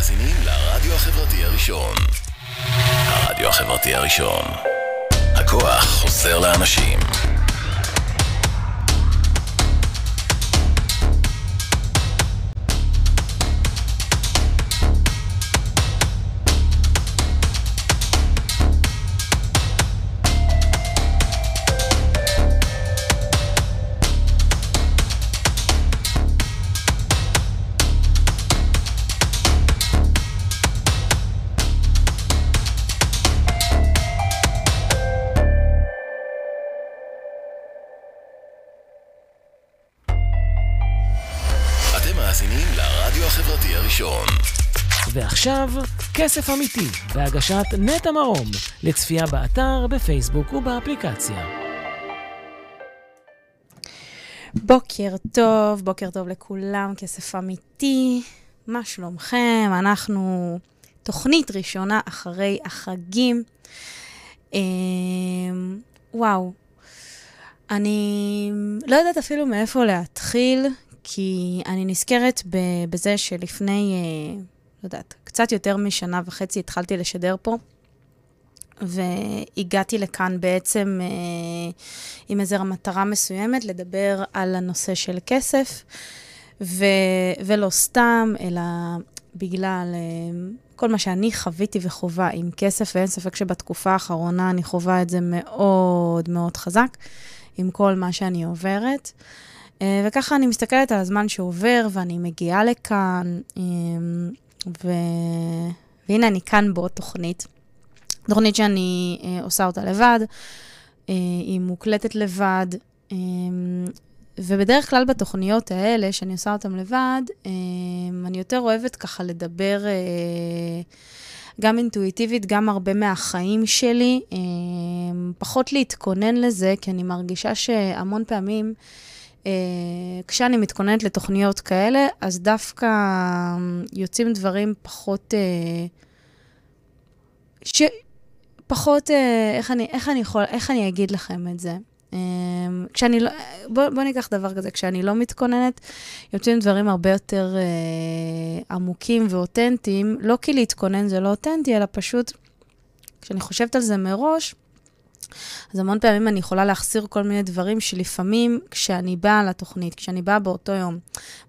מאזינים לרדיו החברתי הראשון. הרדיו החברתי הראשון. הכוח חוזר לאנשים. ועכשיו, כסף אמיתי, בהגשת נטע מרום, לצפייה באתר, בפייסבוק ובאפליקציה. בוקר טוב, בוקר טוב לכולם, כסף אמיתי. מה שלומכם? אנחנו תוכנית ראשונה אחרי החגים. אמ, וואו, אני לא יודעת אפילו מאיפה להתחיל, כי אני נזכרת בזה שלפני, אה, לא יודעת, קצת יותר משנה וחצי התחלתי לשדר פה, והגעתי לכאן בעצם אה, עם איזו מטרה מסוימת, לדבר על הנושא של כסף, ו- ולא סתם, אלא בגלל אה, כל מה שאני חוויתי וחווה עם כסף, ואין ספק שבתקופה האחרונה אני חווה את זה מאוד מאוד חזק, עם כל מה שאני עוברת. אה, וככה אני מסתכלת על הזמן שעובר, ואני מגיעה לכאן, אה, ו... והנה אני כאן בעוד תוכנית. תוכנית שאני אה, עושה אותה לבד, אה, היא מוקלטת לבד, אה, ובדרך כלל בתוכניות האלה, שאני עושה אותן לבד, אה, אני יותר אוהבת ככה לדבר אה, גם אינטואיטיבית, גם הרבה מהחיים שלי, אה, פחות להתכונן לזה, כי אני מרגישה שהמון פעמים, אה, כשאני מתכוננת לתוכניות כאלה, אז דווקא אה, יוצאים דברים פחות... אה, ש... פחות, אה, איך אני, איך אני יכול, איך אני אגיד לכם את זה? אה, כשאני לא, בוא, בוא ניקח דבר כזה, כשאני לא מתכוננת, יוצאים דברים הרבה יותר אה, עמוקים ואותנטיים, לא כי להתכונן זה לא אותנטי, אלא פשוט, כשאני חושבת על זה מראש, אז המון פעמים אני יכולה להחסיר כל מיני דברים שלפעמים כשאני באה לתוכנית, כשאני באה באותו יום,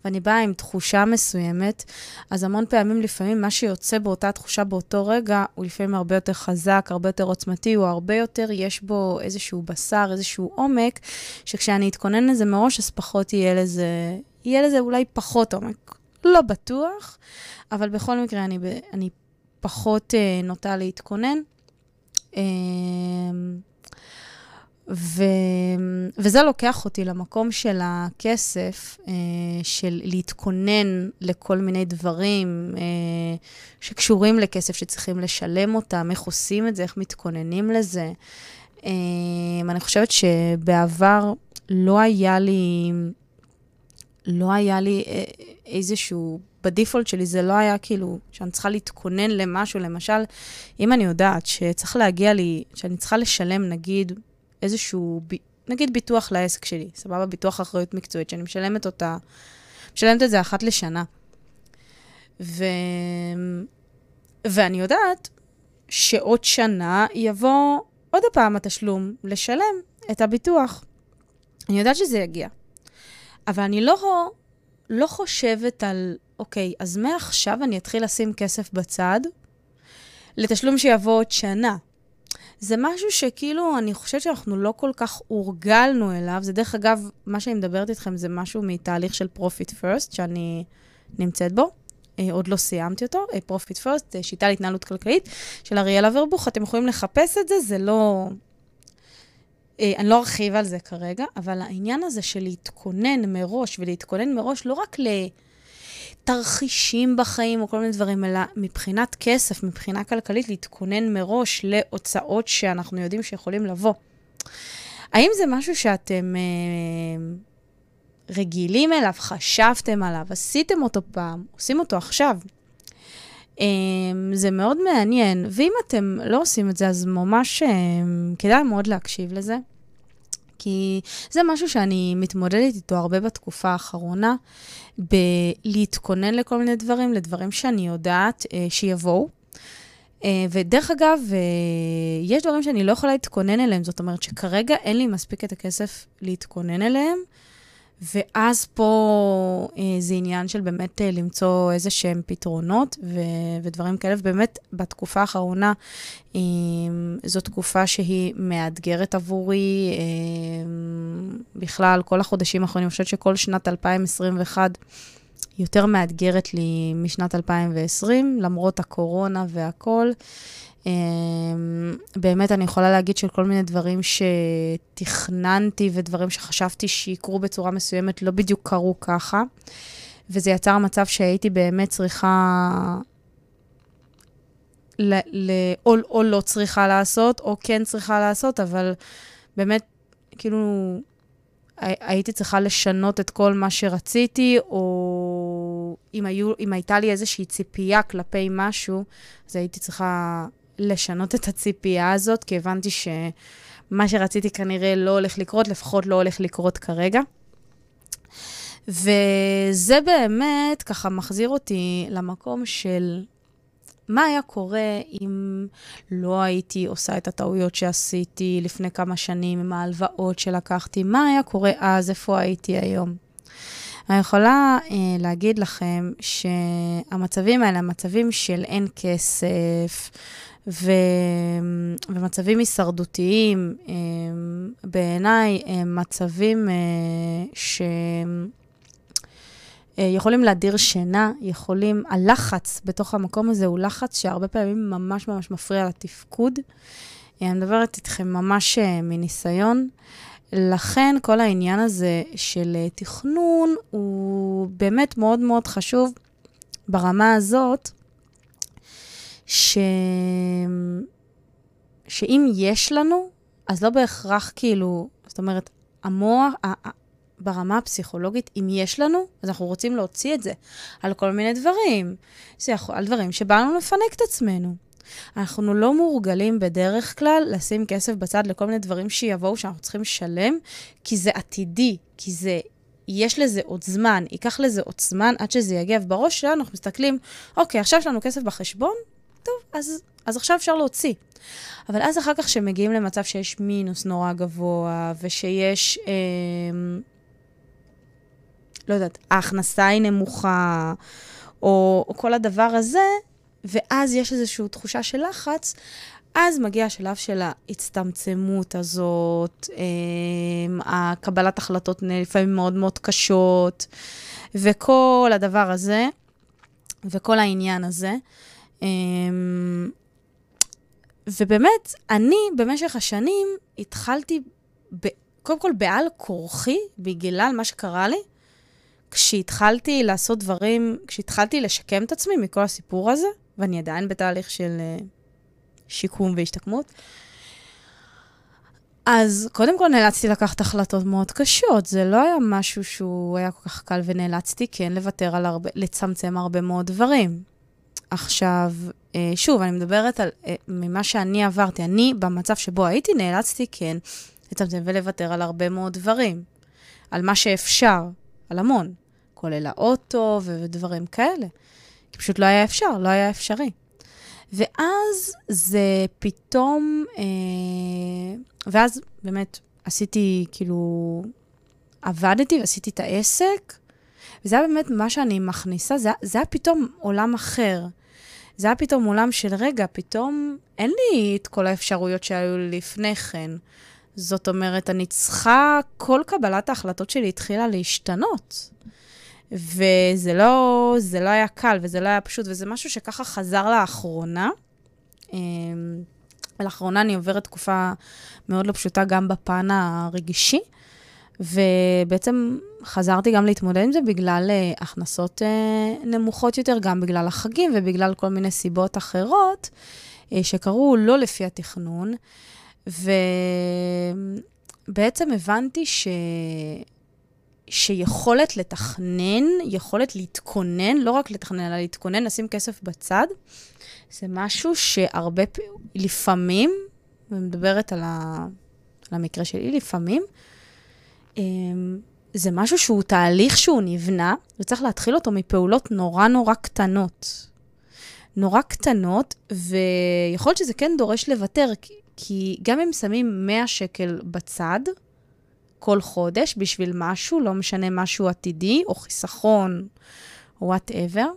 ואני באה עם תחושה מסוימת, אז המון פעמים לפעמים מה שיוצא באותה תחושה באותו רגע, הוא לפעמים הרבה יותר חזק, הרבה יותר עוצמתי, הוא הרבה יותר, יש בו איזשהו בשר, איזשהו עומק, שכשאני אתכונן לזה מראש, אז פחות יהיה לזה, יהיה לזה אולי פחות עומק. לא בטוח, אבל בכל מקרה אני, אני פחות אה, נוטה להתכונן. אה, ו... וזה לוקח אותי למקום של הכסף, אה, של להתכונן לכל מיני דברים אה, שקשורים לכסף, שצריכים לשלם אותם, איך עושים את זה, איך מתכוננים לזה. אה, אני חושבת שבעבר לא היה לי, לא היה לי אה, איזשהו, בדיפולט שלי זה לא היה כאילו שאני צריכה להתכונן למשהו, למשל, אם אני יודעת שצריך להגיע לי, שאני צריכה לשלם נגיד איזשהו, ב- נגיד ביטוח לעסק שלי, סבבה? ביטוח אחריות מקצועית, שאני משלמת אותה, משלמת את זה אחת לשנה. ו... ואני יודעת שעוד שנה יבוא עוד פעם התשלום לשלם את הביטוח. אני יודעת שזה יגיע. אבל אני לא, לא חושבת על, אוקיי, אז מעכשיו אני אתחיל לשים כסף בצד לתשלום שיבוא עוד שנה. זה משהו שכאילו, אני חושבת שאנחנו לא כל כך הורגלנו אליו. זה דרך אגב, מה שאני מדברת איתכם זה משהו מתהליך של Profit First, שאני נמצאת בו. אה, עוד לא סיימתי אותו, אה, Profit First, אה, שיטה להתנהלות כלכלית של אריאלה ורבוך. אתם יכולים לחפש את זה, זה לא... אה, אני לא ארחיב על זה כרגע, אבל העניין הזה של להתכונן מראש, ולהתכונן מראש לא רק לתרחישים בחיים או כל מיני דברים, אלא מבחינת כסף, מבחינה כלכלית, להתכונן מראש להוצאות שאנחנו יודעים שיכולים לבוא. האם זה משהו שאתם אה, רגילים אליו, חשבתם עליו, עשיתם אותו פעם, עושים אותו עכשיו? אה, זה מאוד מעניין, ואם אתם לא עושים את זה, אז ממש אה, כדאי מאוד להקשיב לזה. כי זה משהו שאני מתמודדת איתו הרבה בתקופה האחרונה, בלהתכונן לכל מיני דברים, לדברים שאני יודעת אה, שיבואו. אה, ודרך אגב, אה, יש דברים שאני לא יכולה להתכונן אליהם, זאת אומרת שכרגע אין לי מספיק את הכסף להתכונן אליהם, ואז פה אה, זה עניין של באמת אה, למצוא איזה שהם פתרונות ו- ודברים כאלה, ובאמת בתקופה האחרונה אה, זו תקופה שהיא מאתגרת עבורי. אה, בכלל, כל החודשים האחרונים, אני חושבת שכל שנת 2021 יותר מאתגרת לי משנת 2020, למרות הקורונה והכול. אמ, באמת, אני יכולה להגיד שכל מיני דברים שתכננתי ודברים שחשבתי שיקרו בצורה מסוימת לא בדיוק קרו ככה, וזה יצר מצב שהייתי באמת צריכה... ל, ל, או, או לא צריכה לעשות, או כן צריכה לעשות, אבל באמת, כאילו, הייתי צריכה לשנות את כל מה שרציתי, או אם, היו, אם הייתה לי איזושהי ציפייה כלפי משהו, אז הייתי צריכה לשנות את הציפייה הזאת, כי הבנתי שמה שרציתי כנראה לא הולך לקרות, לפחות לא הולך לקרות כרגע. וזה באמת ככה מחזיר אותי למקום של מה היה קורה אם לא הייתי עושה את הטעויות שעשיתי לפני כמה שנים עם ההלוואות שלקחתי? מה היה קורה אז? איפה הייתי היום? אני יכולה אה, להגיד לכם שהמצבים האלה, המצבים של אין כסף, ו... ומצבים הישרדותיים, אה, בעיניי הם מצבים אה, שהם יכולים להדיר שינה, יכולים, הלחץ בתוך המקום הזה הוא לחץ שהרבה פעמים ממש ממש מפריע לתפקוד. אני מדברת איתכם ממש מניסיון. לכן כל העניין הזה של תכנון הוא באמת מאוד מאוד חשוב ברמה הזאת, ש... שאם יש לנו, אז לא בהכרח כאילו, זאת אומרת, המוח, ברמה הפסיכולוגית, אם יש לנו, אז אנחנו רוצים להוציא את זה על כל מיני דברים. זה יכול, על דברים שבאנו לפנק את עצמנו. אנחנו לא מורגלים בדרך כלל לשים כסף בצד לכל מיני דברים שיבואו, שאנחנו צריכים לשלם, כי זה עתידי, כי זה יש לזה עוד זמן, ייקח לזה עוד זמן עד שזה יגיע, ובראש שלנו אנחנו מסתכלים, אוקיי, עכשיו יש לנו כסף בחשבון, טוב, אז, אז עכשיו אפשר להוציא. אבל אז אחר כך שמגיעים למצב שיש מינוס נורא גבוה, ושיש, אה, לא יודעת, ההכנסה היא נמוכה, או, או כל הדבר הזה, ואז יש איזושהי תחושה של לחץ, אז מגיע השלב של ההצטמצמות הזאת, אה, הקבלת החלטות לפעמים מאוד מאוד קשות, וכל הדבר הזה, וכל העניין הזה. אמ, ובאמת, אני במשך השנים התחלתי, ב, קודם כל בעל כורחי, בגלל מה שקרה לי, כשהתחלתי לעשות דברים, כשהתחלתי לשקם את עצמי מכל הסיפור הזה, ואני עדיין בתהליך של uh, שיקום והשתקמות, אז קודם כל נאלצתי לקחת החלטות מאוד קשות. זה לא היה משהו שהוא היה כל כך קל, ונאלצתי כן לוותר על הרבה, לצמצם הרבה מאוד דברים. עכשיו, אה, שוב, אני מדברת על אה, ממה שאני עברתי. אני, במצב שבו הייתי, נאלצתי כן לצמצם ולוותר על הרבה מאוד דברים. על מה שאפשר, על המון, כולל האוטו ודברים כאלה. כי פשוט לא היה אפשר, לא היה אפשרי. ואז זה פתאום, אה, ואז באמת עשיתי, כאילו, עבדתי ועשיתי את העסק, וזה היה באמת מה שאני מכניסה, זה, זה היה פתאום עולם אחר. זה היה פתאום עולם של רגע, פתאום אין לי את כל האפשרויות שהיו לפני כן. זאת אומרת, אני צריכה, כל קבלת ההחלטות שלי התחילה להשתנות. וזה לא, לא היה קל וזה לא היה פשוט, וזה משהו שככה חזר לאחרונה. אמ, לאחרונה אני עוברת תקופה מאוד לא פשוטה גם בפן הרגשי. ובעצם חזרתי גם להתמודד עם זה בגלל uh, הכנסות uh, נמוכות יותר, גם בגלל החגים ובגלל כל מיני סיבות אחרות uh, שקרו לא לפי התכנון. ובעצם הבנתי ש... שיכולת לתכנן, יכולת להתכונן, לא רק לתכנן, אלא להתכונן, לשים כסף בצד, זה משהו שהרבה פעמים, לפעמים, ומדברת על, ה... על המקרה שלי, לפעמים, אמ, זה משהו שהוא תהליך שהוא נבנה, וצריך להתחיל אותו מפעולות נורא נורא קטנות. נורא קטנות, ויכול להיות שזה כן דורש לוותר, כי גם אם שמים 100 שקל בצד, כל חודש בשביל משהו, לא משנה משהו עתידי, או חיסכון, וואטאבר,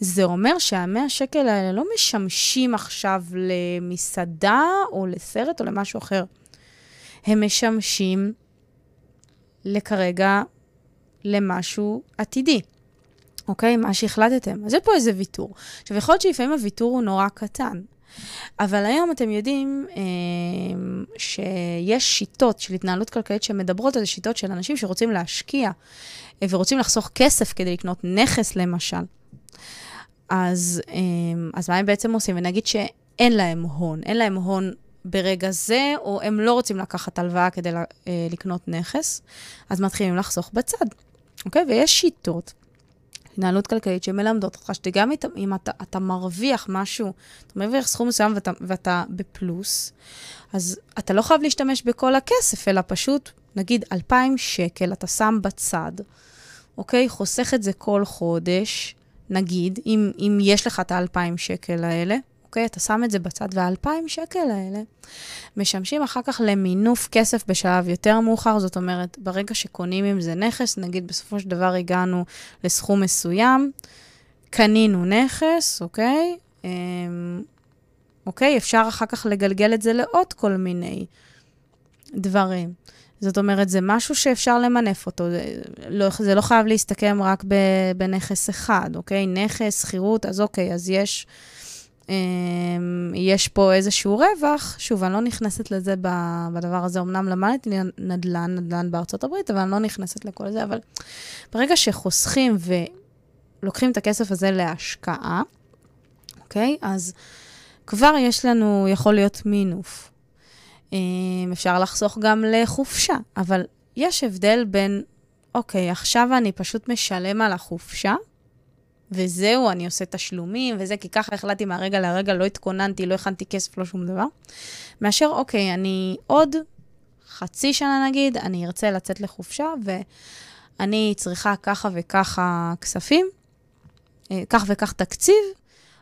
זה אומר שהמאה שקל האלה לא משמשים עכשיו למסעדה, או לסרט, או למשהו אחר. הם משמשים לכרגע למשהו עתידי. אוקיי? מה שהחלטתם. אז יש פה איזה ויתור. עכשיו, יכול להיות שלפעמים הוויתור הוא נורא קטן, אבל היום אתם יודעים אה, שיש שיטות של התנהלות כלכלית שמדברות על שיטות של אנשים שרוצים להשקיע אה, ורוצים לחסוך כסף כדי לקנות נכס, למשל. אז, אה, אז מה הם בעצם עושים? ונגיד שאין להם הון, אין להם הון ברגע זה, או הם לא רוצים לקחת הלוואה כדי לקנות נכס, אז מתחילים לחסוך בצד, אוקיי? ויש שיטות התנהלות כלכלית שמלמדות אותך שגם אם אתה, אתה מרוויח משהו, אתה מרוויח סכום מסוים ואתה, ואתה בפלוס, אז אתה לא חייב להשתמש בכל הכסף, אלא פשוט, נגיד, 2,000 שקל אתה שם בצד, אוקיי? חוסך את זה כל חודש, נגיד, אם, אם יש לך את ה-2,000 שקל האלה, אוקיי? אתה שם את זה בצד, וה-2,000 שקל האלה משמשים אחר כך למינוף כסף בשלב יותר מאוחר. זאת אומרת, ברגע שקונים עם זה נכס, נגיד בסופו של דבר הגענו לסכום מסוים, קנינו נכס, אוקיי? אמ, אוקיי? אפשר אחר כך לגלגל את זה לעוד כל מיני דברים. זאת אומרת, זה משהו שאפשר למנף אותו. זה לא, זה לא חייב להסתכם רק בנכס אחד, אוקיי? נכס, שכירות, אז אוקיי, אז יש יש פה איזשהו רווח, שוב, אני לא נכנסת לזה בדבר הזה, אמנם למדתי נדל"ן, נדל"ן בארצות הברית, אבל אני לא נכנסת לכל זה, אבל ברגע שחוסכים ולוקחים את הכסף הזה להשקעה, אוקיי? אז כבר יש לנו, יכול להיות מינוף. אמ, אפשר לחסוך גם לחופשה, אבל יש הבדל בין, אוקיי, עכשיו אני פשוט משלם על החופשה, וזהו, אני עושה תשלומים וזה, כי ככה החלטתי מהרגע להרגע, לא התכוננתי, לא הכנתי כסף, לא שום דבר. מאשר, אוקיי, אני עוד חצי שנה נגיד, אני ארצה לצאת לחופשה, ואני צריכה ככה וככה כספים, אה, כך וכך תקציב,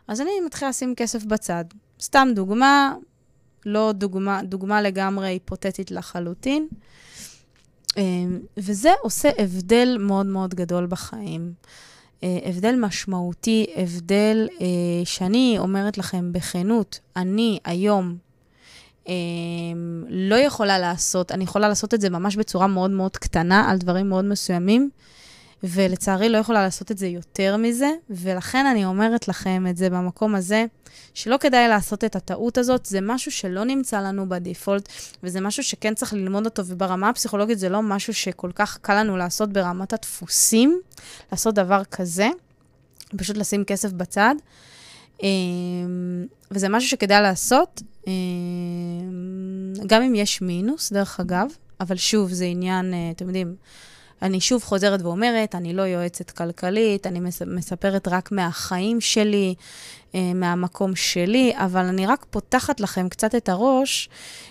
אז אני מתחילה לשים כסף בצד. סתם דוגמה, לא דוגמה, דוגמה לגמרי היפותטית לחלוטין. אה, וזה עושה הבדל מאוד מאוד גדול בחיים. אה, הבדל משמעותי, הבדל אה, שאני אומרת לכם בכנות, אני היום אה, לא יכולה לעשות, אני יכולה לעשות את זה ממש בצורה מאוד מאוד קטנה, על דברים מאוד מסוימים, ולצערי לא יכולה לעשות את זה יותר מזה, ולכן אני אומרת לכם את זה במקום הזה, שלא כדאי לעשות את הטעות הזאת, זה משהו שלא נמצא לנו בדיפולט, וזה משהו שכן צריך ללמוד אותו, וברמה הפסיכולוגית זה לא משהו שכל כך קל לנו לעשות ברמת הדפוסים, לעשות דבר כזה, פשוט לשים כסף בצד. אמ, וזה משהו שכדאי לעשות, אמ, גם אם יש מינוס, דרך אגב, אבל שוב, זה עניין, אה, אתם יודעים, אני שוב חוזרת ואומרת, אני לא יועצת כלכלית, אני מספרת רק מהחיים שלי, אה, מהמקום שלי, אבל אני רק פותחת לכם קצת את הראש,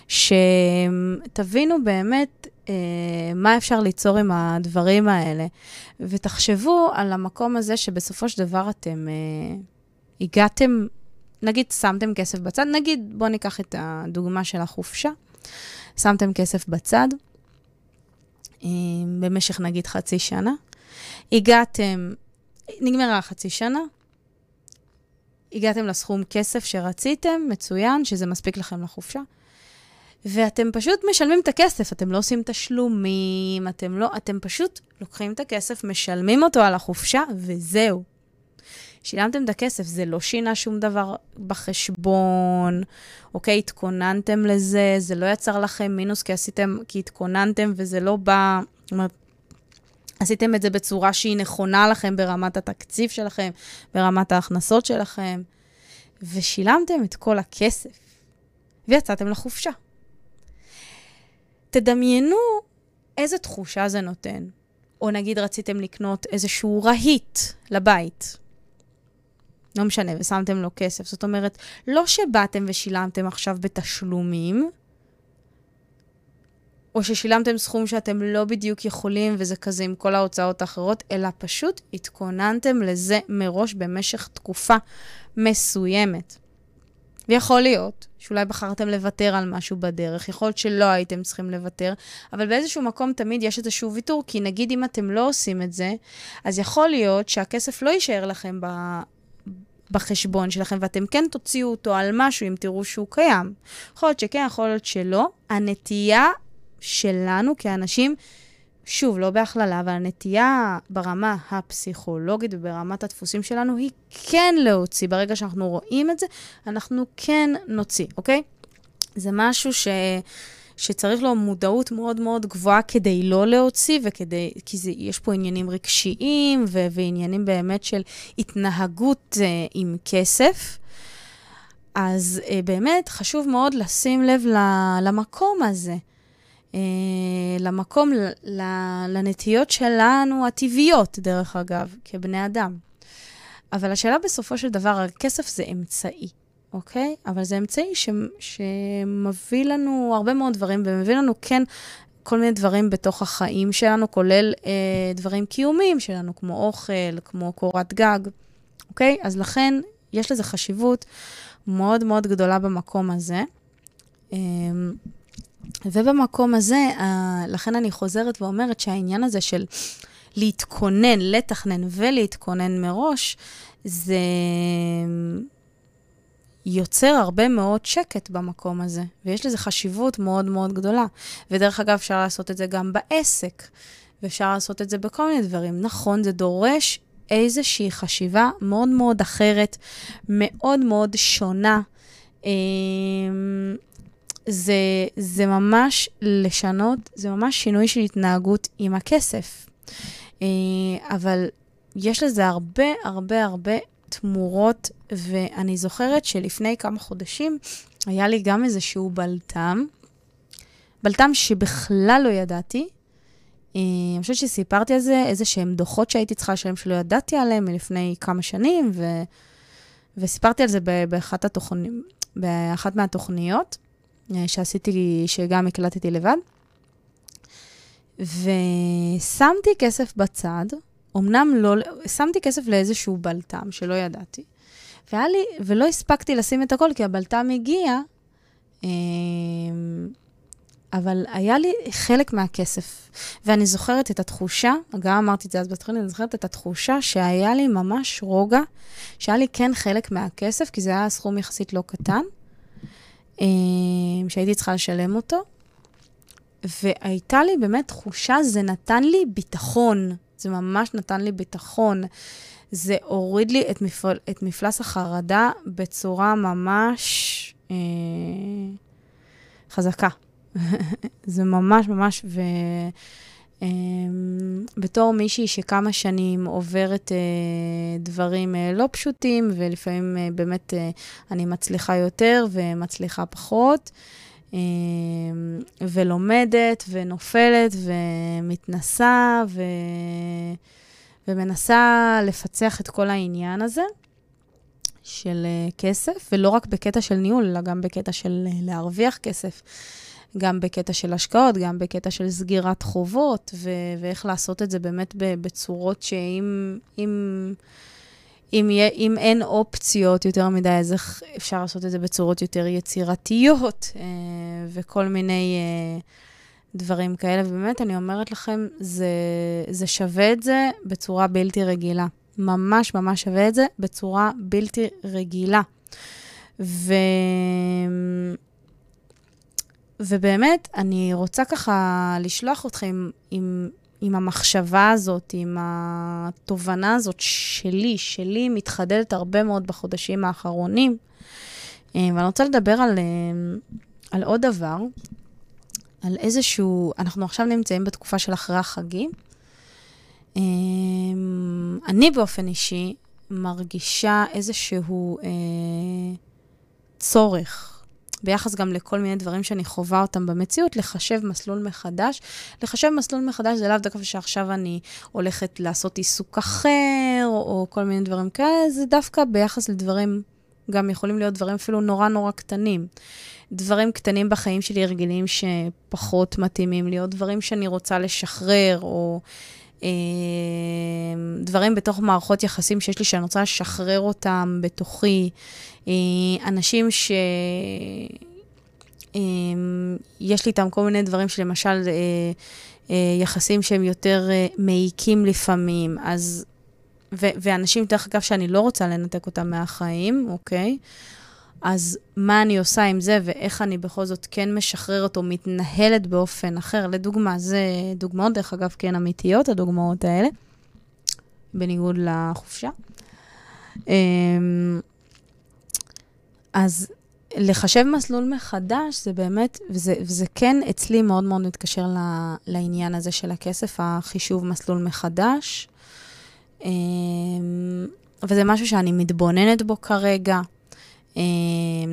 שתבינו באמת אה, מה אפשר ליצור עם הדברים האלה. ותחשבו על המקום הזה שבסופו של דבר אתם אה, הגעתם, נגיד שמתם כסף בצד, נגיד, בואו ניקח את הדוגמה של החופשה, שמתם כסף בצד, במשך נגיד חצי שנה. הגעתם, נגמרה חצי שנה, הגעתם לסכום כסף שרציתם, מצוין, שזה מספיק לכם לחופשה. ואתם פשוט משלמים את הכסף, אתם לא עושים תשלומים, אתם לא, אתם פשוט לוקחים את הכסף, משלמים אותו על החופשה, וזהו. שילמתם את הכסף, זה לא שינה שום דבר בחשבון, אוקיי, התכוננתם לזה, זה לא יצר לכם מינוס כי עשיתם, כי התכוננתם וזה לא בא, זאת אומרת, עשיתם את זה בצורה שהיא נכונה לכם ברמת התקציב שלכם, ברמת ההכנסות שלכם, ושילמתם את כל הכסף, ויצאתם לחופשה. תדמיינו איזה תחושה זה נותן. או נגיד רציתם לקנות איזשהו רהיט לבית. לא משנה, ושמתם לו כסף. זאת אומרת, לא שבאתם ושילמתם עכשיו בתשלומים, או ששילמתם סכום שאתם לא בדיוק יכולים, וזה כזה עם כל ההוצאות האחרות, אלא פשוט התכוננתם לזה מראש במשך תקופה מסוימת. ויכול להיות שאולי בחרתם לוותר על משהו בדרך, יכול להיות שלא הייתם צריכים לוותר, אבל באיזשהו מקום תמיד יש איזשהו ויתור, כי נגיד אם אתם לא עושים את זה, אז יכול להיות שהכסף לא יישאר לכם. בחשבון שלכם, ואתם כן תוציאו אותו על משהו אם תראו שהוא קיים. יכול להיות שכן, יכול להיות שלא. הנטייה שלנו כאנשים, שוב, לא בהכללה, אבל הנטייה ברמה הפסיכולוגית וברמת הדפוסים שלנו היא כן להוציא. ברגע שאנחנו רואים את זה, אנחנו כן נוציא, אוקיי? זה משהו ש... שצריך לו מודעות מאוד מאוד גבוהה כדי לא להוציא, וכדי, כי זה, יש פה עניינים רגשיים ו, ועניינים באמת של התנהגות uh, עם כסף. אז uh, באמת חשוב מאוד לשים לב למקום הזה. uh, למקום, לנטיות שלנו הטבעיות, דרך אגב, כבני אדם. אבל השאלה בסופו של דבר, הכסף זה אמצעי. אוקיי? אבל זה אמצעי ש, שמביא לנו הרבה מאוד דברים, ומביא לנו כן כל מיני דברים בתוך החיים שלנו, כולל אה, דברים קיומיים שלנו, כמו אוכל, כמו קורת גג, אוקיי? אז לכן יש לזה חשיבות מאוד מאוד גדולה במקום הזה. אה, ובמקום הזה, אה, לכן אני חוזרת ואומרת שהעניין הזה של להתכונן, לתכנן ולהתכונן מראש, זה... יוצר הרבה מאוד שקט במקום הזה, ויש לזה חשיבות מאוד מאוד גדולה. ודרך אגב, אפשר לעשות את זה גם בעסק, ואפשר לעשות את זה בכל מיני דברים. נכון, זה דורש איזושהי חשיבה מאוד מאוד אחרת, מאוד מאוד שונה. אמ, זה, זה ממש לשנות, זה ממש שינוי של התנהגות עם הכסף. אה, אבל יש לזה הרבה, הרבה, הרבה תמורות, ואני זוכרת שלפני כמה חודשים היה לי גם איזשהו בלטם, בלטם שבכלל לא ידעתי. אה, אני חושבת שסיפרתי על זה, איזה שהם דוחות שהייתי צריכה לשלם שלא ידעתי עליהם מלפני כמה שנים, ו... וסיפרתי על זה באחת, התוכני... באחת מהתוכניות אה, שעשיתי, שגם הקלטתי לבד. ושמתי כסף בצד, אמנם לא, שמתי כסף לאיזשהו בלטם שלא ידעתי, והיה לי, ולא הספקתי לשים את הכל, כי הבלטם הגיע, אמ, אבל היה לי חלק מהכסף. ואני זוכרת את התחושה, גם אמרתי את זה אז בתוכנית, אני זוכרת את התחושה שהיה לי ממש רוגע, שהיה לי כן חלק מהכסף, כי זה היה סכום יחסית לא קטן, אמ, שהייתי צריכה לשלם אותו. והייתה לי באמת תחושה, זה נתן לי ביטחון. זה ממש נתן לי ביטחון. זה הוריד לי את, מפל, את מפלס החרדה בצורה ממש אה, חזקה. זה ממש ממש, ו... אה, בתור מישהי שכמה שנים עוברת אה, דברים אה, לא פשוטים, ולפעמים אה, באמת אה, אני מצליחה יותר ומצליחה פחות, אמ, ולומדת, ונופלת, ומתנסה, ו... ומנסה לפצח את כל העניין הזה של אה, כסף, ולא רק בקטע של ניהול, אלא גם בקטע של אה, להרוויח כסף. גם בקטע של השקעות, גם בקטע של סגירת חובות, ו- ואיך לעשות את זה באמת בצורות שאם... אם, אם, יהיה, אם אין אופציות יותר מדי, אז איך אפשר לעשות את זה בצורות יותר יצירתיות אה, וכל מיני אה, דברים כאלה. ובאמת, אני אומרת לכם, זה, זה שווה את זה בצורה בלתי רגילה. ממש ממש שווה את זה בצורה בלתי רגילה. ו... ובאמת, אני רוצה ככה לשלוח אתכם עם עם המחשבה הזאת, עם התובנה הזאת שלי, שלי מתחדדת הרבה מאוד בחודשים האחרונים. אה, ואני רוצה לדבר על, אה, על עוד דבר, על איזשהו, אנחנו עכשיו נמצאים בתקופה של אחרי החגים. אה, אני באופן אישי מרגישה איזשהו צורך ביחס גם לכל מיני דברים שאני חווה אותם במציאות, לחשב מסלול מחדש. לחשב מסלול מחדש זה לאו דווקא שעכשיו אני הולכת לעשות עיסוק אחר, או, כל מיני דברים כאלה, זה דווקא ביחס לדברים גם יכולים להיות דברים אפילו נורא נורא קטנים. דברים קטנים בחיים שלי, הרגלים שפחות מתאימים לי, או דברים שאני רוצה לשחרר, או אה, דברים בתוך מערכות יחסים שיש לי שאני רוצה לשחרר אותם בתוכי. אה, אנשים ש... אה, יש לי איתם כל מיני דברים שלמשל, אה, אה, יחסים שהם יותר מעיקים לפעמים, אז... ו- ואנשים, דרך אגב, שאני לא רוצה לנתק אותם מהחיים, אוקיי? אז מה אני עושה עם זה, ואיך אני בכל זאת כן משחררת או מתנהלת באופן אחר. לדוגמה, זה דוגמאות, דרך אגב, כן אמיתיות, הדוגמאות האלה, בניגוד לחופשה. אמ, אז לחשב מסלול מחדש, זה באמת, וזה, וזה כן אצלי מאוד מאוד מתקשר לעניין הזה של הכסף, החישוב מסלול מחדש. אמ, וזה משהו שאני מתבוננת בו כרגע. אמ,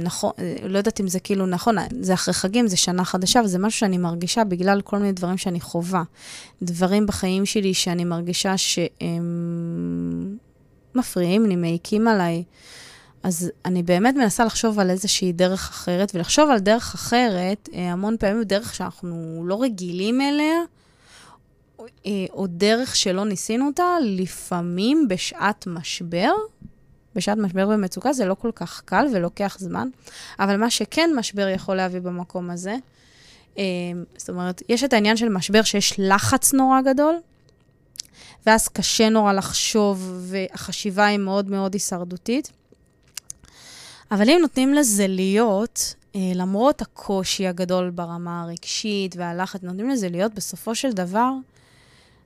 נכון, לא יודעת אם זה כאילו נכון, זה אחרי חגים, זה שנה חדשה, וזה משהו שאני מרגישה בגלל כל מיני דברים שאני חווה. דברים בחיים שלי שאני מרגישה שהם מפריעים לי, מעיקים עליי. אז אני באמת מנסה לחשוב על איזושהי דרך אחרת, ולחשוב על דרך אחרת, אה, המון פעמים דרך שאנחנו לא רגילים אליה, אה, או דרך שלא ניסינו אותה, לפעמים בשעת משבר, בשעת משבר ומצוקה זה לא כל כך קל ולוקח זמן, אבל מה שכן משבר יכול להביא במקום הזה, אה, זאת אומרת, יש את העניין של משבר שיש לחץ נורא גדול, ואז קשה נורא לחשוב, והחשיבה היא מאוד מאוד הישרדותית. אבל אם נותנים לזה להיות, אה, למרות הקושי הגדול ברמה הרגשית והלחץ, נותנים לזה להיות, בסופו של דבר,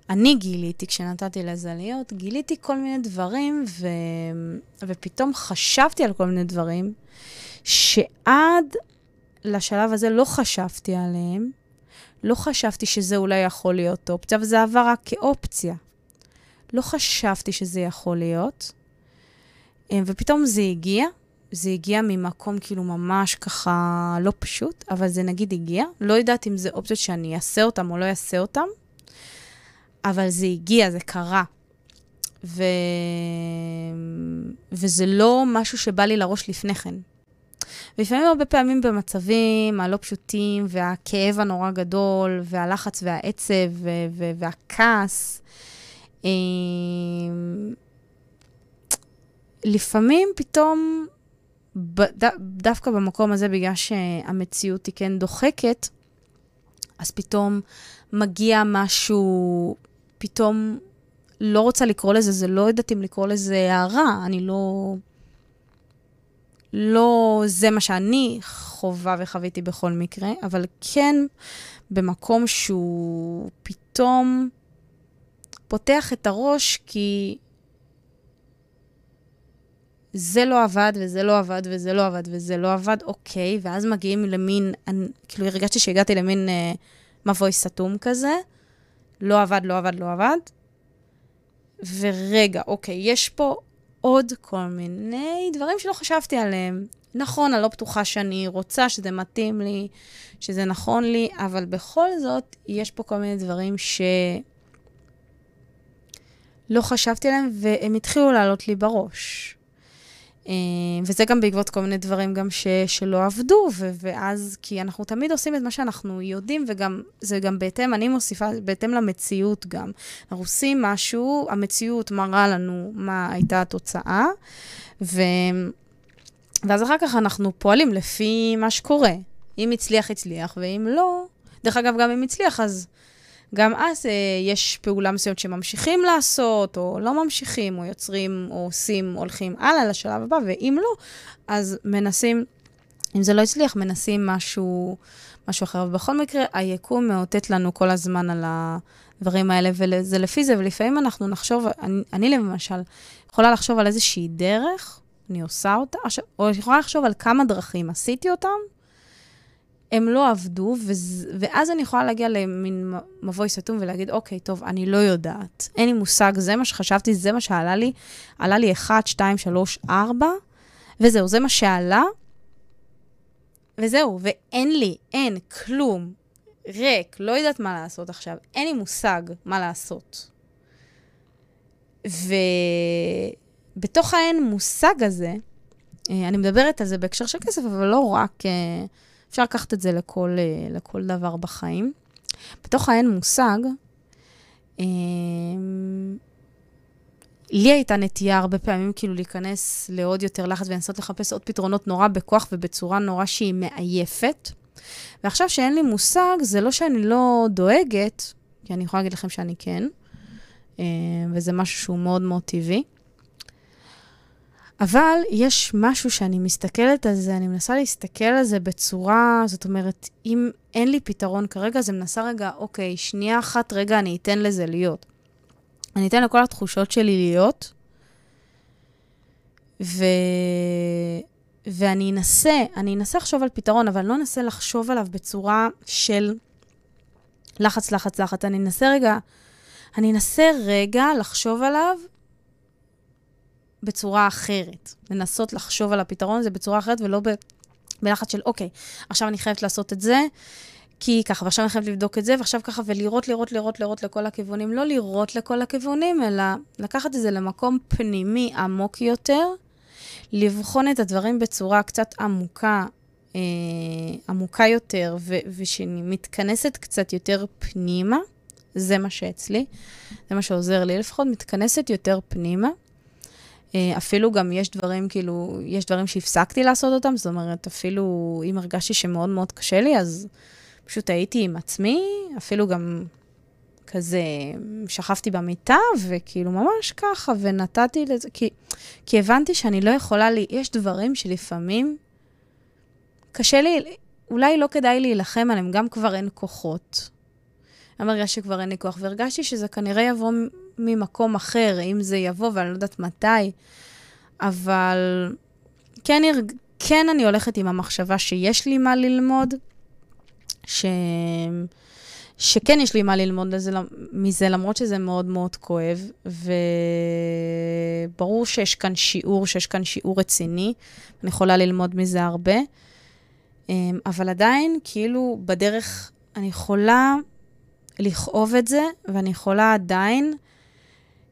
אני גיליתי, כשנתתי לזה להיות, גיליתי כל מיני דברים, ו... ופתאום חשבתי על כל מיני דברים, שעד לשלב הזה לא חשבתי עליהם, לא חשבתי שזה אולי יכול להיות אופציה, וזה עבר רק כאופציה. לא חשבתי שזה יכול להיות, אה, ופתאום זה הגיע, זה הגיע ממקום כאילו ממש ככה לא פשוט, אבל זה נגיד הגיע. לא יודעת אם זה אופציות שאני אעשה אותן או לא אעשה אותן, אבל זה הגיע, זה קרה. ו... וזה לא משהו שבא לי לראש לפני כן. ולפעמים הרבה פעמים במצבים הלא פשוטים, והכאב הנורא גדול, והלחץ והעצב ו- ו- והכעס, אמ, לפעמים פתאום דווקא במקום הזה, בגלל שהמציאות היא כן דוחקת, אז פתאום מגיע משהו, פתאום לא רוצה לקרוא לזה, זה לא יודעת אם לקרוא לזה הערה, אני לא... לא זה מה שאני חווה וחוויתי בכל מקרה, אבל כן במקום שהוא פתאום פותח את הראש, כי זה לא עבד, וזה לא עבד, וזה לא עבד, וזה לא עבד, אוקיי, ואז מגיעים למין, אני, כאילו הרגשתי שהגעתי למין אה, מבוי סתום כזה, לא עבד, לא עבד, לא עבד, ורגע, אוקיי, יש פה עוד כל מיני דברים שלא חשבתי עליהם. נכון, אני לא בטוחה שאני רוצה, שזה מתאים לי, שזה נכון לי, אבל בכל זאת, יש פה כל מיני דברים ש... לא חשבתי עליהם, והם התחילו לעלות לי בראש. אה, וזה גם בעקבות כל מיני דברים גם ש, שלא עבדו, ו, ואז, כי אנחנו תמיד עושים את מה שאנחנו יודעים, וגם, זה גם בהתאם, אני מוסיפה, בהתאם למציאות גם. אנחנו עושים משהו, המציאות מראה לנו מה הייתה התוצאה, ו, ואז אחר כך אנחנו פועלים לפי מה שקורה. אם הצליח, הצליח, ואם לא, דרך אגב, גם אם הצליח, אז גם אז אה, יש פעולה מסוימת שממשיכים לעשות, או לא ממשיכים, או יוצרים, או עושים, הולכים הלאה לשלב הבא, ואם לא, אז מנסים, אם זה לא הצליח, מנסים משהו, משהו אחר. ובכל מקרה, היקום מאותת לנו כל הזמן על הדברים האלה, וזה לפי זה, ולפעמים אנחנו נחשוב, אני, אני למשל, יכולה לחשוב על איזושהי דרך, אני עושה אותה, או יכולה לחשוב על כמה דרכים עשיתי אותם, הם לא עבדו, וזה, ואז אני יכולה להגיע למין מבוי סתום ולהגיד, אוקיי, טוב, אני לא יודעת. אין לי מושג, זה מה שחשבתי, זה מה שעלה לי. עלה לי 1, 2, 3, 4, וזהו, זה מה שעלה, וזהו, ואין לי, אין, כלום, ריק, לא יודעת מה לעשות עכשיו, אין לי מושג מה לעשות. ובתוך האין מושג הזה, אה, אני מדברת על זה בהקשר של כסף, אבל לא רק, אה, אפשר לקחת את זה לכל, אה, לכל דבר בחיים. בתוך האין מושג, אה, לי הייתה נטייה הרבה פעמים כאילו להיכנס לעוד יותר לחץ ולנסות לחפש עוד פתרונות נורא בכוח ובצורה נורא שהיא מעייפת. ועכשיו שאין לי מושג, זה לא שאני לא דואגת, כי אני יכולה להגיד לכם שאני כן, אה, וזה משהו שהוא מאוד מאוד טבעי. אבל יש משהו שאני מסתכלת על זה, אני מנסה להסתכל על זה בצורה, זאת אומרת, אם אין לי פתרון כרגע, אז אני מנסה רגע, אוקיי, שנייה אחת, רגע, אני אתן לזה להיות. אני אתן לכל התחושות שלי להיות, ו... ואני אנסה, אני אנסה לחשוב על פתרון, אבל לא אנסה לחשוב עליו בצורה של לחץ, לחץ, לחץ. אני אנסה רגע, אני אנסה רגע לחשוב עליו בצורה אחרת. לנסות לחשוב על הפתרון הזה בצורה אחרת, ולא ב... בלחץ של, אוקיי, עכשיו אני חייבת לעשות את זה, כי ככה, ועכשיו אני חייבת לבדוק את זה, ועכשיו ככה, ולראות, לראות, לראות, לראות לכל הכיוונים. לא לראות לכל הכיוונים, אלא לקחת את זה למקום פנימי עמוק יותר, לבחון את הדברים בצורה קצת עמוקה, אה, עמוקה יותר, ו- מתכנסת קצת יותר פנימה. זה מה שאצלי, זה מה שעוזר לי לפחות, מתכנסת יותר פנימה. אה, אפילו גם יש דברים, כאילו, יש דברים שהפסקתי לעשות אותם, זאת אומרת, אפילו אם הרגשתי שמאוד מאוד קשה לי, אז פשוט הייתי עם עצמי, אפילו גם כזה שכבתי במיטה, וכאילו ממש ככה, ונתתי לזה, כי, כי הבנתי שאני לא יכולה, לי, יש דברים שלפעמים קשה לי, אולי לא כדאי להילחם עליהם, גם כבר אין כוחות. גם הרגשתי שכבר אין לי כוח, והרגשתי שזה כנראה יבוא ממקום אחר, אם זה יבוא, ואני לא יודעת מתי, אבל כן, כן אני הולכת עם המחשבה שיש לי מה ללמוד, ש... שכן יש לי מה ללמוד לזה, מזה, למרות שזה מאוד מאוד כואב, וברור שיש כאן שיעור, שיש כאן שיעור רציני, אני יכולה ללמוד מזה הרבה, אמ, אבל עדיין, כאילו, בדרך, אני יכולה לכאוב את זה, ואני יכולה עדיין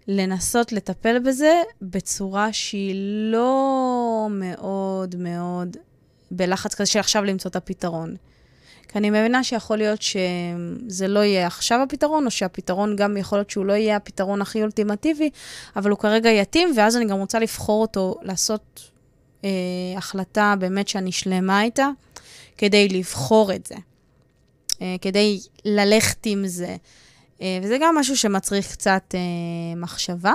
לנסות לטפל בזה בצורה שהיא לא מאוד מאוד בלחץ כזה של עכשיו למצוא את הפתרון. כי אני מבינה שיכול להיות שזה לא יהיה עכשיו הפתרון, או שהפתרון גם יכול להיות שהוא לא יהיה הפתרון הכי אולטימטיבי, אבל הוא כרגע יתאים, ואז אני גם רוצה לבחור אותו, לעשות אה, החלטה באמת שאני שלמה איתה, כדי לבחור את זה, כדי ללכת עם זה. אה, וזה גם משהו שמצריך קצת אה, מחשבה.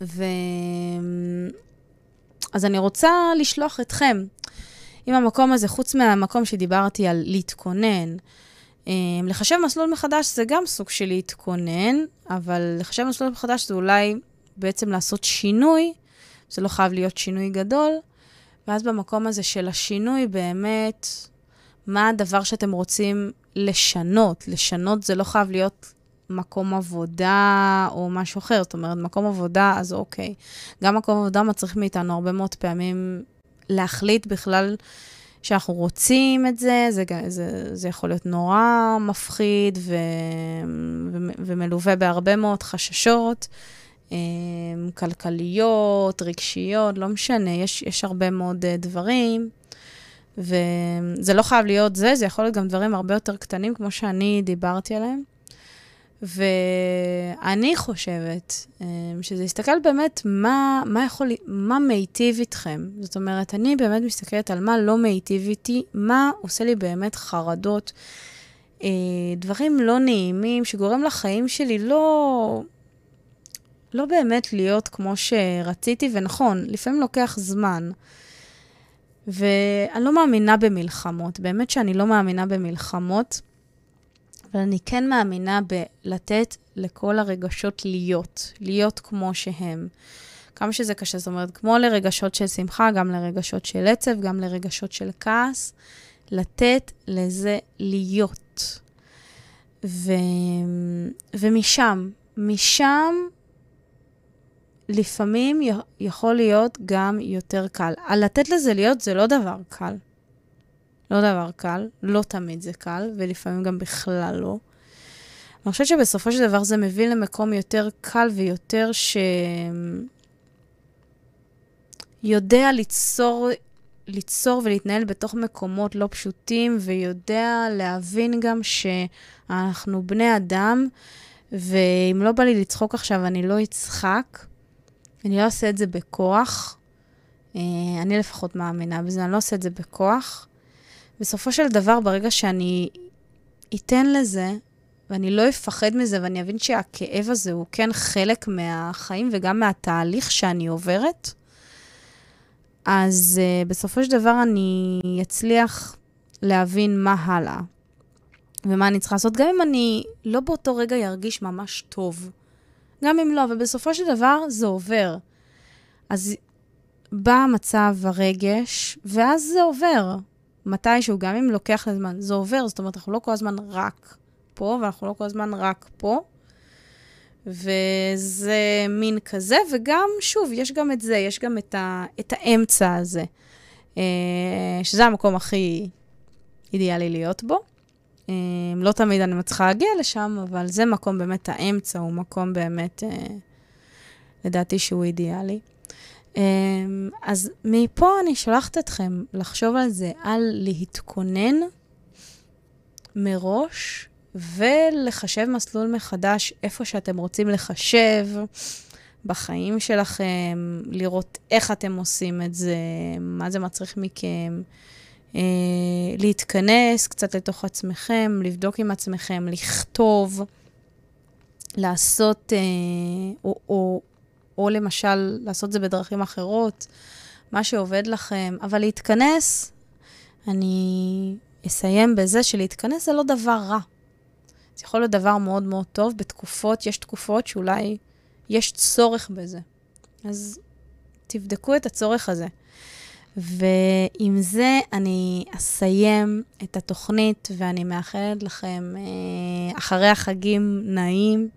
ו... אז אני רוצה לשלוח אתכם עם המקום הזה, חוץ מהמקום שדיברתי על להתכונן. אה, לחשב מסלול מחדש זה גם סוג של להתכונן, אבל לחשב מסלול מחדש זה אולי בעצם לעשות שינוי, זה לא חייב להיות שינוי גדול, ואז במקום הזה של השינוי באמת, מה הדבר שאתם רוצים לשנות. לשנות זה לא חייב להיות מקום עבודה או משהו אחר. זאת אומרת, מקום עבודה, אז אוקיי. גם מקום עבודה מצריך מאיתנו הרבה מאוד פעמים להחליט בכלל שאנחנו רוצים את זה. זה, זה, זה יכול להיות נורא מפחיד ו, ו, ומלווה בהרבה מאוד חששות. אמ, כלכליות, רגשיות, לא משנה, יש, יש הרבה מאוד אה, דברים. וזה לא חייב להיות זה, זה יכול להיות גם דברים הרבה יותר קטנים, כמו שאני דיברתי עליהם. ואני חושבת אה, שזה יסתכל באמת מה, מה יכול, מה מיטיב איתכם. זאת אומרת, אני באמת מסתכלת על מה לא מיטיב איתי, מה עושה לי באמת חרדות, אה, דברים לא נעימים שגורם לחיים שלי לא, לא באמת להיות כמו שרציתי, ונכון, לפעמים לוקח זמן. ואני לא מאמינה במלחמות, באמת שאני לא מאמינה במלחמות, אבל אני כן מאמינה בלתת לכל הרגשות להיות, להיות כמו שהם. כמה שזה קשה, זאת אומרת, כמו לרגשות של שמחה, גם לרגשות של עצב, גם לרגשות של כעס, לתת לזה להיות. ו... ומשם, משם לפעמים יכול להיות גם יותר קל. על לתת לזה להיות זה לא דבר קל. לא דבר קל, לא תמיד זה קל, ולפעמים גם בכלל לא. אני חושבת שבסופו של דבר זה מביא למקום יותר קל ויותר ש... יודע ליצור, ליצור ולהתנהל בתוך מקומות לא פשוטים, ויודע להבין גם שאנחנו בני אדם, ואם לא בא לי לצחוק עכשיו, אני לא אצחק. אני לא אעשה את זה בכוח. אה, אני לפחות מאמינה בזה, אני לא אעשה את זה בכוח. בסופו של דבר, ברגע שאני אתן לזה, ואני לא אפחד מזה, ואני אבין שהכאב הזה הוא כן חלק מהחיים וגם מהתהליך שאני עוברת, אז uh, בסופו של דבר אני אצליח להבין מה הלאה ומה אני צריכה לעשות, גם אם אני לא באותו רגע ירגיש ממש טוב. גם אם לא, אבל בסופו של דבר זה עובר. אז בא המצב, הרגש, ואז זה עובר. מתישהו, גם אם לוקח לזמן, זה עובר, זאת אומרת, אנחנו לא כל הזמן רק פה, ואנחנו לא כל הזמן רק פה. וזה מין כזה, וגם, שוב, יש גם את זה, יש גם את, ה, את האמצע הזה, אה, שזה המקום הכי אידיאלי להיות בו. אה, לא תמיד אני מצליחה להגיע לשם, אבל זה מקום באמת, האמצע הוא מקום באמת, אה, לדעתי שהוא אידיאלי. אז מפה אני שולחת אתכם לחשוב על זה, על להתכונן מראש ולחשב מסלול מחדש איפה שאתם רוצים לחשב בחיים שלכם, לראות איך אתם עושים את זה, מה זה מצריך מכם, להתכנס קצת לתוך עצמכם, לבדוק עם עצמכם, לכתוב, לעשות, אה, או, או, או למשל לעשות זה בדרכים אחרות, מה שעובד לכם, אבל להתכנס, אני אסיים בזה שלהתכנס זה לא דבר רע. זה יכול להיות דבר מאוד מאוד טוב בתקופות, יש תקופות שאולי יש צורך בזה. אז תבדקו את הצורך הזה. ועם זה אני אסיים את התוכנית, ואני מאחלת לכם אה, אחרי החגים נעים,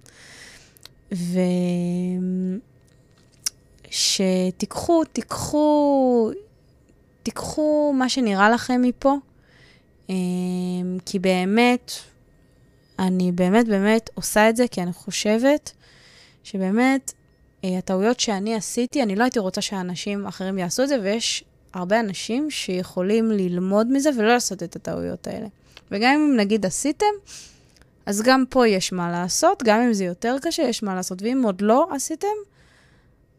ושתיקחו, תיקחו, תיקחו מה שנראה לכם מפה, אה, כי באמת, אני באמת באמת עושה את זה כי אני חושבת שבאמת, אה, הטעויות שאני עשיתי, אני לא הייתי רוצה שאנשים אחרים יעשו את זה, ויש הרבה אנשים שיכולים ללמוד מזה ולא לעשות את הטעויות האלה. וגם אם נגיד עשיתם, אז גם פה יש מה לעשות, גם אם זה יותר קשה, יש מה לעשות. ואם עוד לא עשיתם,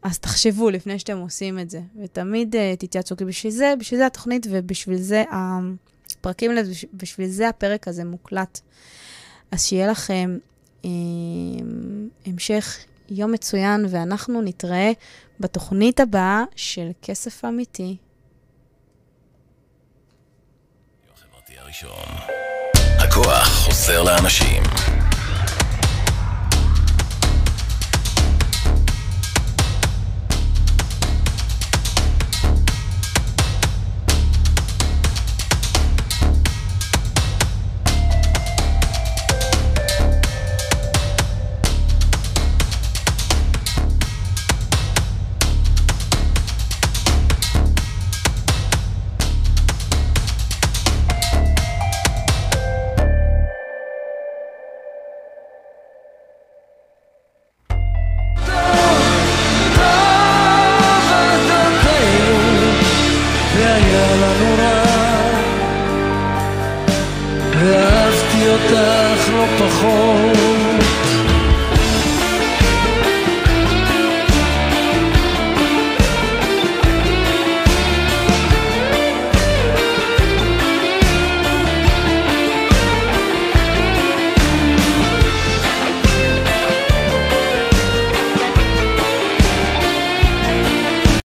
אז תחשבו לפני שאתם עושים את זה. ותמיד uh, תתייעצו, כי בשביל זה, בשביל זה התוכנית ובשביל זה הפרקים, בשביל זה הפרק הזה מוקלט. אז שיהיה לכם אה, המשך יום מצוין, ואנחנו נתראה בתוכנית הבאה של כסף אמיתי. הכוח חוזר לאנשים.